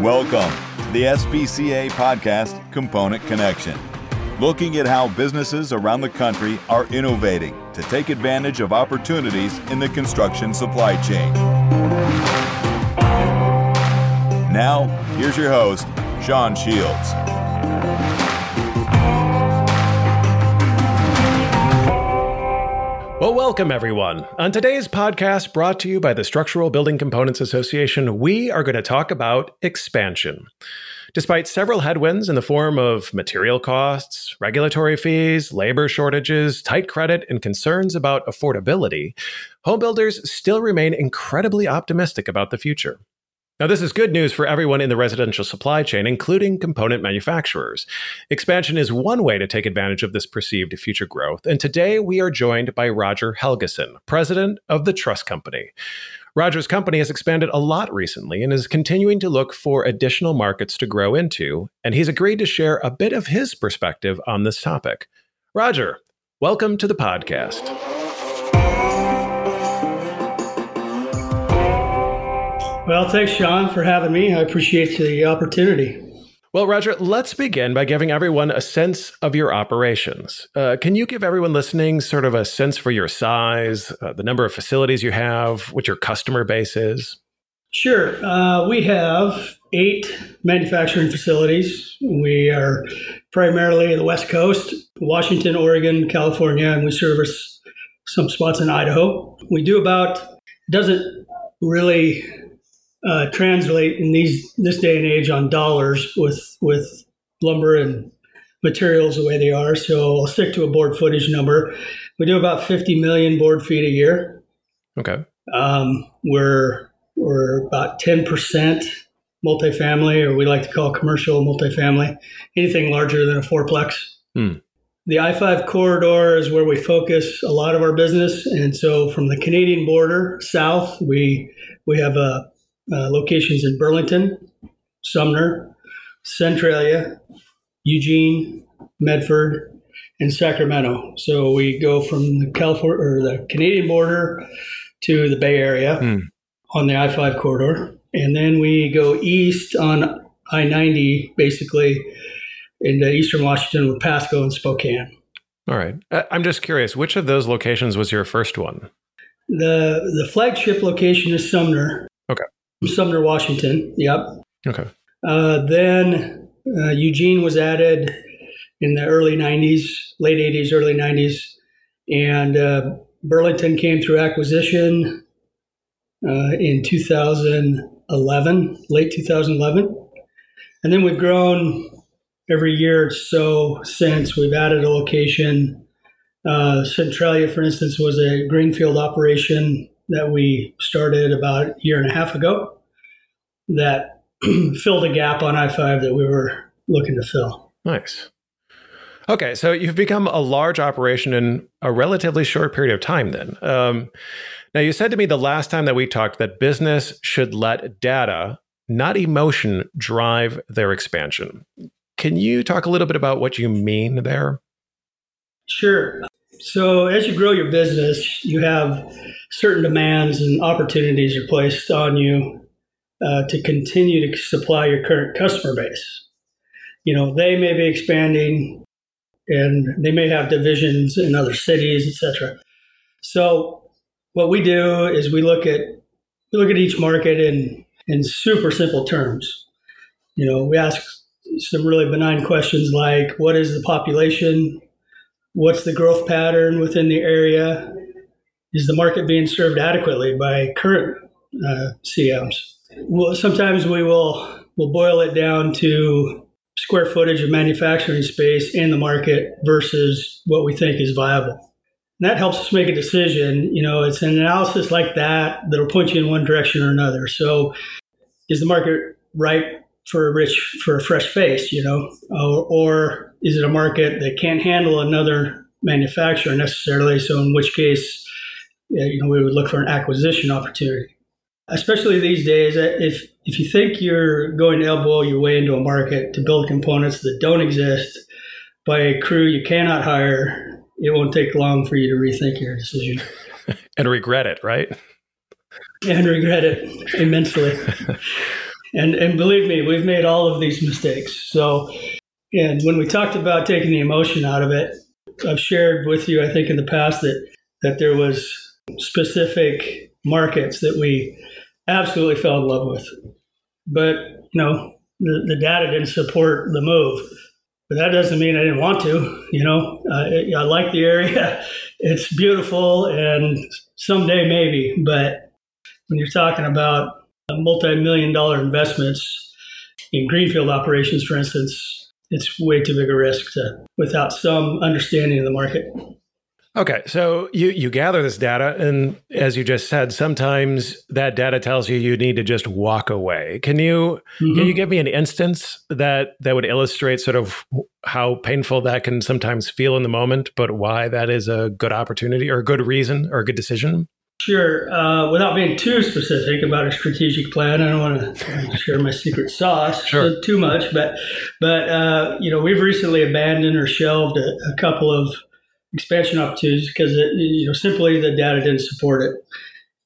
Welcome to the SBCA podcast, Component Connection, looking at how businesses around the country are innovating to take advantage of opportunities in the construction supply chain. Now, here's your host, Sean Shields. Well, welcome everyone. On today's podcast, brought to you by the Structural Building Components Association, we are going to talk about expansion. Despite several headwinds in the form of material costs, regulatory fees, labor shortages, tight credit, and concerns about affordability, homebuilders still remain incredibly optimistic about the future. Now, this is good news for everyone in the residential supply chain, including component manufacturers. Expansion is one way to take advantage of this perceived future growth. And today we are joined by Roger Helgeson, president of the Truss Company. Roger's company has expanded a lot recently and is continuing to look for additional markets to grow into, and he's agreed to share a bit of his perspective on this topic. Roger, welcome to the podcast. Well, thanks, Sean, for having me. I appreciate the opportunity. Well, Roger, let's begin by giving everyone a sense of your operations. Uh, can you give everyone listening sort of a sense for your size, uh, the number of facilities you have, what your customer base is? Sure. Uh, we have eight manufacturing facilities. We are primarily the West Coast, Washington, Oregon, California, and we service some spots in Idaho. We do about, doesn't really uh, translate in these this day and age on dollars with with lumber and materials the way they are. So I'll stick to a board footage number. We do about 50 million board feet a year. Okay. Um, we're we're about 10 percent multifamily, or we like to call commercial multifamily. Anything larger than a fourplex. Hmm. The I 5 corridor is where we focus a lot of our business. And so from the Canadian border south, we, we have a uh, locations in Burlington, Sumner, Centralia, Eugene, Medford, and Sacramento. So we go from the California or the Canadian border to the Bay Area mm. on the I-5 corridor, and then we go east on I-90, basically into eastern Washington with Pasco and Spokane. All right. I'm just curious, which of those locations was your first one? The the flagship location is Sumner. Okay. Sumner, Washington. Yep. Okay. Uh, then uh, Eugene was added in the early 90s, late 80s, early 90s. And uh, Burlington came through acquisition uh, in 2011, late 2011. And then we've grown every year or so since. We've added a location. Uh, Centralia, for instance, was a greenfield operation that we started about a year and a half ago that filled a gap on I 5 that we were looking to fill. Nice. Okay, so you've become a large operation in a relatively short period of time then. Um, now, you said to me the last time that we talked that business should let data, not emotion, drive their expansion. Can you talk a little bit about what you mean there? Sure. So, as you grow your business, you have certain demands and opportunities are placed on you uh, to continue to supply your current customer base. You know, they may be expanding and they may have divisions in other cities, etc. So, what we do is we look at we look at each market in in super simple terms. You know, we ask some really benign questions like what is the population What's the growth pattern within the area? Is the market being served adequately by current uh, CMs? Well, sometimes we will we'll boil it down to square footage of manufacturing space in the market versus what we think is viable. And that helps us make a decision. You know, it's an analysis like that that'll point you in one direction or another. So, is the market ripe for a rich for a fresh face? You know, or, or is it a market that can't handle another manufacturer necessarily? So in which case, you know, we would look for an acquisition opportunity. Especially these days, uh, if if you think you're going to elbow your way into a market to build components that don't exist by a crew you cannot hire, it won't take long for you to rethink your decision and regret it, right? And regret it immensely. And and believe me, we've made all of these mistakes. So, and when we talked about taking the emotion out of it, I've shared with you, I think, in the past that that there was specific markets that we absolutely fell in love with, but you know the, the data didn't support the move. But that doesn't mean I didn't want to. You know, uh, I like the area; it's beautiful, and someday maybe. But when you're talking about multi-million dollar investments in greenfield operations, for instance, it's way too big a risk to, without some understanding of the market. Okay, so you you gather this data, and as you just said, sometimes that data tells you you need to just walk away. Can you mm-hmm. can you give me an instance that that would illustrate sort of how painful that can sometimes feel in the moment, but why that is a good opportunity or a good reason or a good decision? Sure. Uh, without being too specific about a strategic plan, I don't want to share my secret sauce sure. too much, but but uh, you know we've recently abandoned or shelved a, a couple of expansion opportunities because it, you know simply the data didn't support it,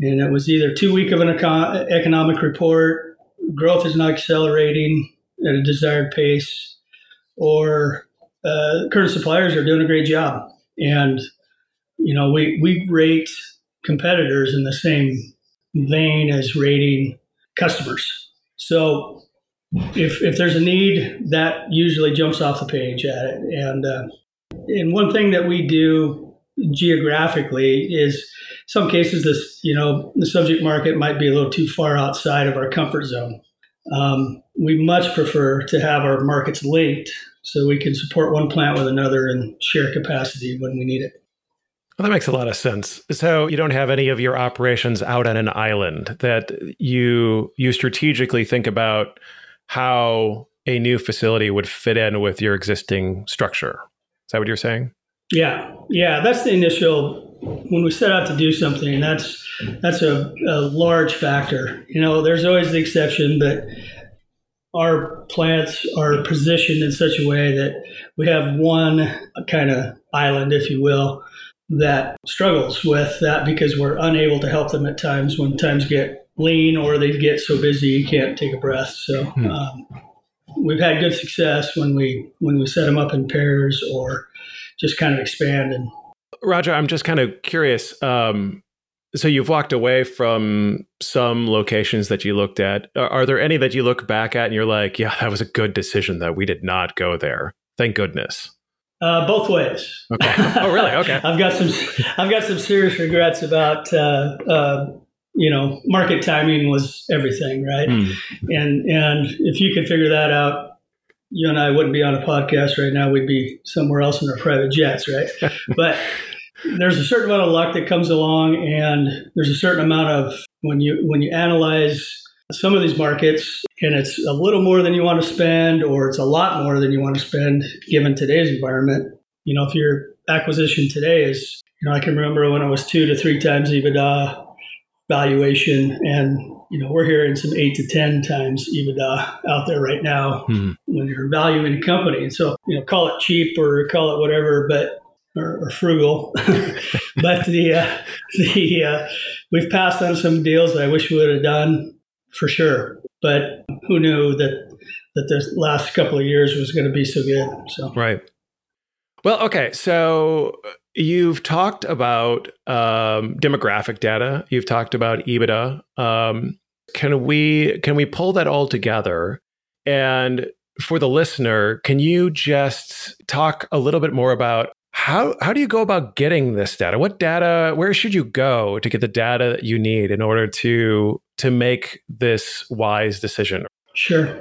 and it was either too weak of an econ- economic report, growth is not accelerating at a desired pace, or uh, current suppliers are doing a great job, and you know we we rate competitors in the same vein as rating customers. So if, if there's a need, that usually jumps off the page at it. And, uh, and one thing that we do geographically is some cases this you know the subject market might be a little too far outside of our comfort zone um, we much prefer to have our markets linked so we can support one plant with another and share capacity when we need it well, that makes a lot of sense. So you don't have any of your operations out on an island that you you strategically think about how a new facility would fit in with your existing structure. Is that what you're saying? Yeah, yeah. That's the initial when we set out to do something. That's that's a, a large factor. You know, there's always the exception, but our plants are positioned in such a way that we have one kind of island, if you will, that struggles with that because we're unable to help them at times when times get lean or they get so busy you can't take a breath. So hmm. um, we've had good success when we when we set them up in pairs or just kind of expand and. Roger, I'm just kind of curious. Um, so you've walked away from some locations that you looked at. Are, are there any that you look back at and you're like, yeah, that was a good decision that we did not go there. Thank goodness. Uh, both ways. Okay. Oh, really? Okay. I've got some. I've got some serious regrets about. Uh, uh, you know, market timing was everything, right? Mm. And and if you could figure that out, you and I wouldn't be on a podcast right now. We'd be somewhere else in our private jets, right? but there's a certain amount of luck that comes along, and there's a certain amount of when you when you analyze some of these markets and it's a little more than you want to spend or it's a lot more than you want to spend given today's environment. You know if your acquisition today is you know i can remember when it was two to three times ebitda valuation and you know we're hearing some eight to ten times ebitda out there right now hmm. when you're valuing a company. And so you know call it cheap or call it whatever but or, or frugal. But the uh, the uh, we've passed on some deals that i wish we would have done for sure. But who knew that that the last couple of years was going to be so good? So right. Well, okay. So you've talked about um, demographic data. You've talked about EBITDA. Um, can we can we pull that all together? And for the listener, can you just talk a little bit more about how how do you go about getting this data? What data? Where should you go to get the data that you need in order to to make this wise decision? Sure.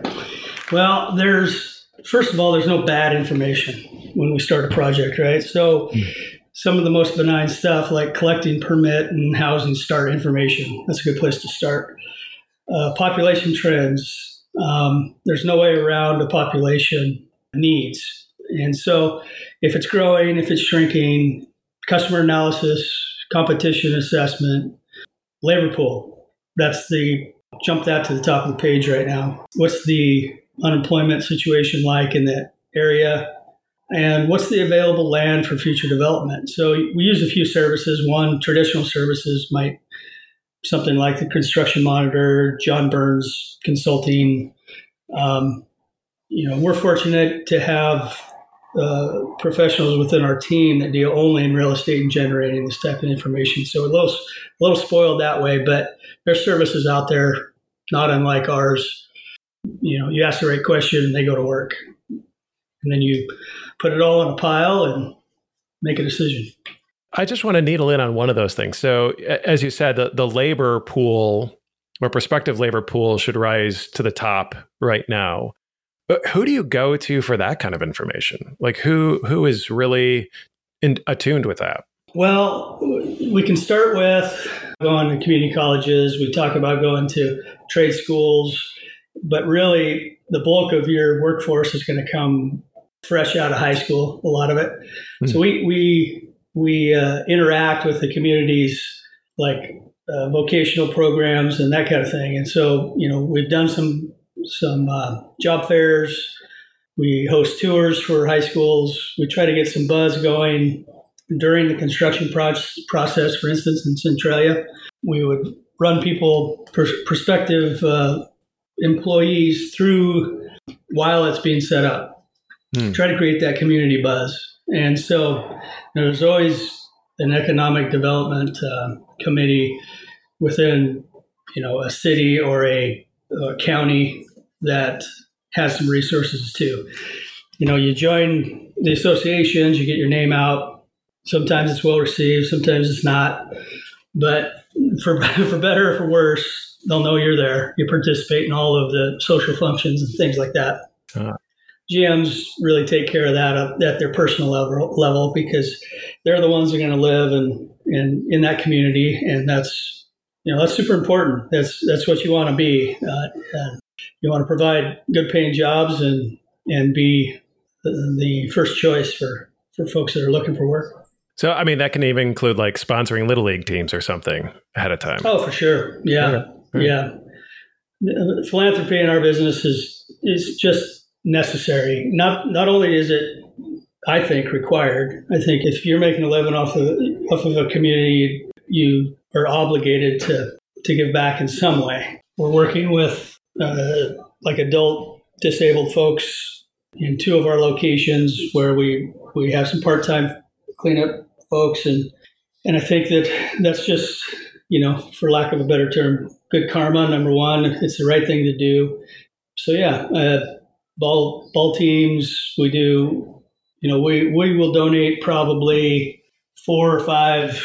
Well, there's first of all, there's no bad information when we start a project, right? So. Mm. Some of the most benign stuff, like collecting permit and housing start information, that's a good place to start. Uh, population trends, um, there's no way around a population needs and so if it's growing, if it's shrinking, customer analysis, competition assessment, labor pool, that's the jump that to the top of the page right now. What's the unemployment situation like in that area? And what's the available land for future development? So we use a few services. One, traditional services might something like the Construction Monitor, John Burns Consulting. Um, you know, we're fortunate to have uh, professionals within our team that deal only in real estate and generating this type of information. So a little, a little spoiled that way, but there's services out there not unlike ours. You know, you ask the right question, they go to work, and then you put it all in a pile and make a decision. I just want to needle in on one of those things. So, as you said, the, the labor pool or prospective labor pool should rise to the top right now. But who do you go to for that kind of information? Like who who is really in, attuned with that? Well, we can start with going to community colleges. We talk about going to trade schools, but really the bulk of your workforce is going to come fresh out of high school. A lot of it. Mm-hmm. So we we we uh, interact with the communities like uh, vocational programs and that kind of thing. And so you know we've done some some uh, job fairs. We host tours for high schools. We try to get some buzz going during the construction pro- process. For instance, in Centralia, we would run people, pr- prospective uh, employees, through while it's being set up. Hmm. Try to create that community buzz. And so you know, there's always an economic development uh, committee within, you know, a city or a, a county that has some resources too. You know, you join the associations, you get your name out. Sometimes it's well received, sometimes it's not. But for for better or for worse, they'll know you're there. You participate in all of the social functions and things like that. Uh-huh. GMs really take care of that at their personal level, level because they're the ones that are going to live and in, in that community, and that's you know that's super important. That's that's what you want to be. Uh, you want to provide good paying jobs and and be the, the first choice for for folks that are looking for work. So, I mean, that can even include like sponsoring little league teams or something ahead of time. Oh, for sure. Yeah, okay. yeah. Philanthropy in our business is is just necessary. Not not only is it, I think, required. I think if you're making a living off of off of a community, you are obligated to to give back in some way. We're working with uh, like adult disabled folks in two of our locations where we we have some part time cleanup folks. And and I think that that's just you know for lack of a better term good karma number one. It's the right thing to do. So yeah uh, ball ball teams we do you know we we will donate probably four or five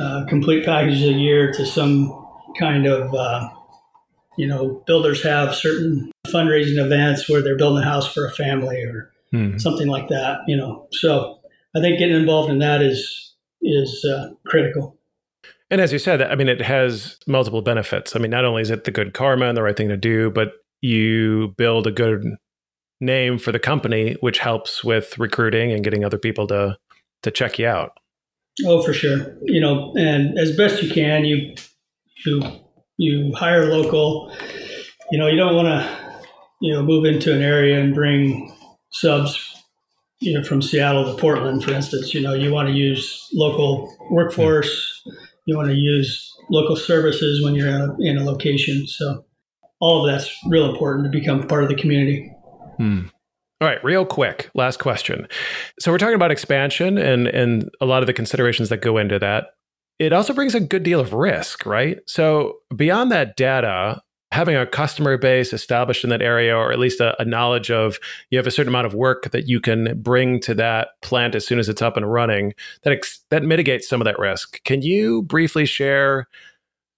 uh, complete packages a year to some kind of uh, you know, builders have certain fundraising events where they're building a house for a family or mm. something like that, you know. So I think getting involved in that is is uh, critical. And as you said, I mean, it has multiple benefits. I mean, not only is it the good karma and the right thing to do, but you build a good name for the company, which helps with recruiting and getting other people to to check you out. Oh, for sure. You know, and as best you can, you you you hire local. You know, you don't want to, you know, move into an area and bring subs, you know, from Seattle to Portland, for instance. You know, you want to use local workforce. You want to use local services when you're in a, in a location. So all of that's real important to become part of the community. Hmm. All right, real quick, last question. So we're talking about expansion and and a lot of the considerations that go into that it also brings a good deal of risk, right? So, beyond that data, having a customer base established in that area, or at least a, a, knowledge of you have a certain amount of work that you can bring to that plant as soon as it's up and running, that ex- that mitigates some of that risk. Can you briefly share,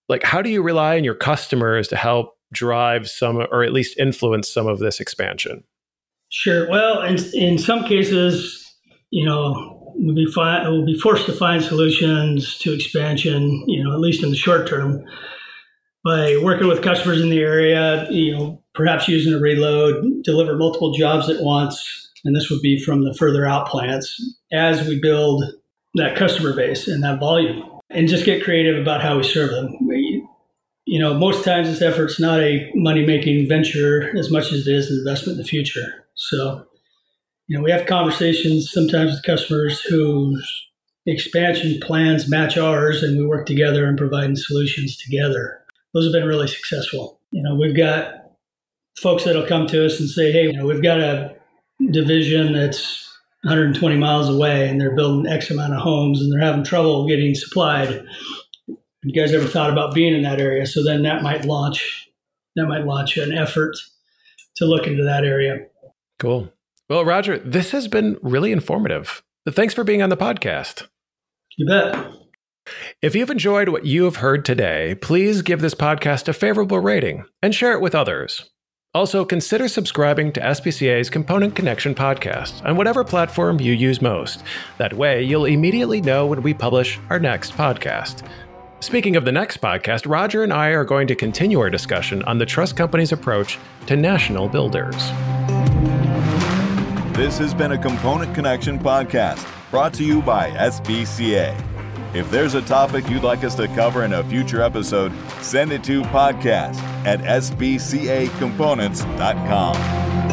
like, how do you rely on your customers to help drive some, or at least influence some of this expansion? Sure. Well, in in some cases, you know, we'll be fi- we'll be forced to find solutions to expansion, you know, at least in the short term, by working with customers in the area, you know, perhaps using a reload, deliver multiple jobs at once, and this would be from the further out plants as we build that customer base and that volume, and just get creative about how we serve them. We, you know, most times this effort's not a money making venture as much as it is an investment in the future. So you know, we have conversations sometimes with customers whose expansion plans match ours and we work together and providing solutions together. Those have been really successful. You know, we've got folks that'll come to us and say, hey, you know, we've got a division that's 120 miles away and they're building X amount of homes and they're having trouble getting supplied. You guys ever thought about being in that area? So then that might launch that might launch an effort to look into that area. Cool. Well, Roger, this has been really informative. Thanks for being on the podcast. You bet. If you've enjoyed what you have heard today, please give this podcast a favorable rating and share it with others. Also, consider subscribing to SBCA's Component Connection podcast on whatever platform you use most. That way, you'll immediately know when we publish our next podcast. Speaking of the next podcast, Roger and I are going to continue our discussion on the truss company's approach to national builders. This has been a Component Connection podcast brought to you by SBCA. If there's a topic you'd like us to cover in a future episode, send it to podcast at sbcacomponents.com.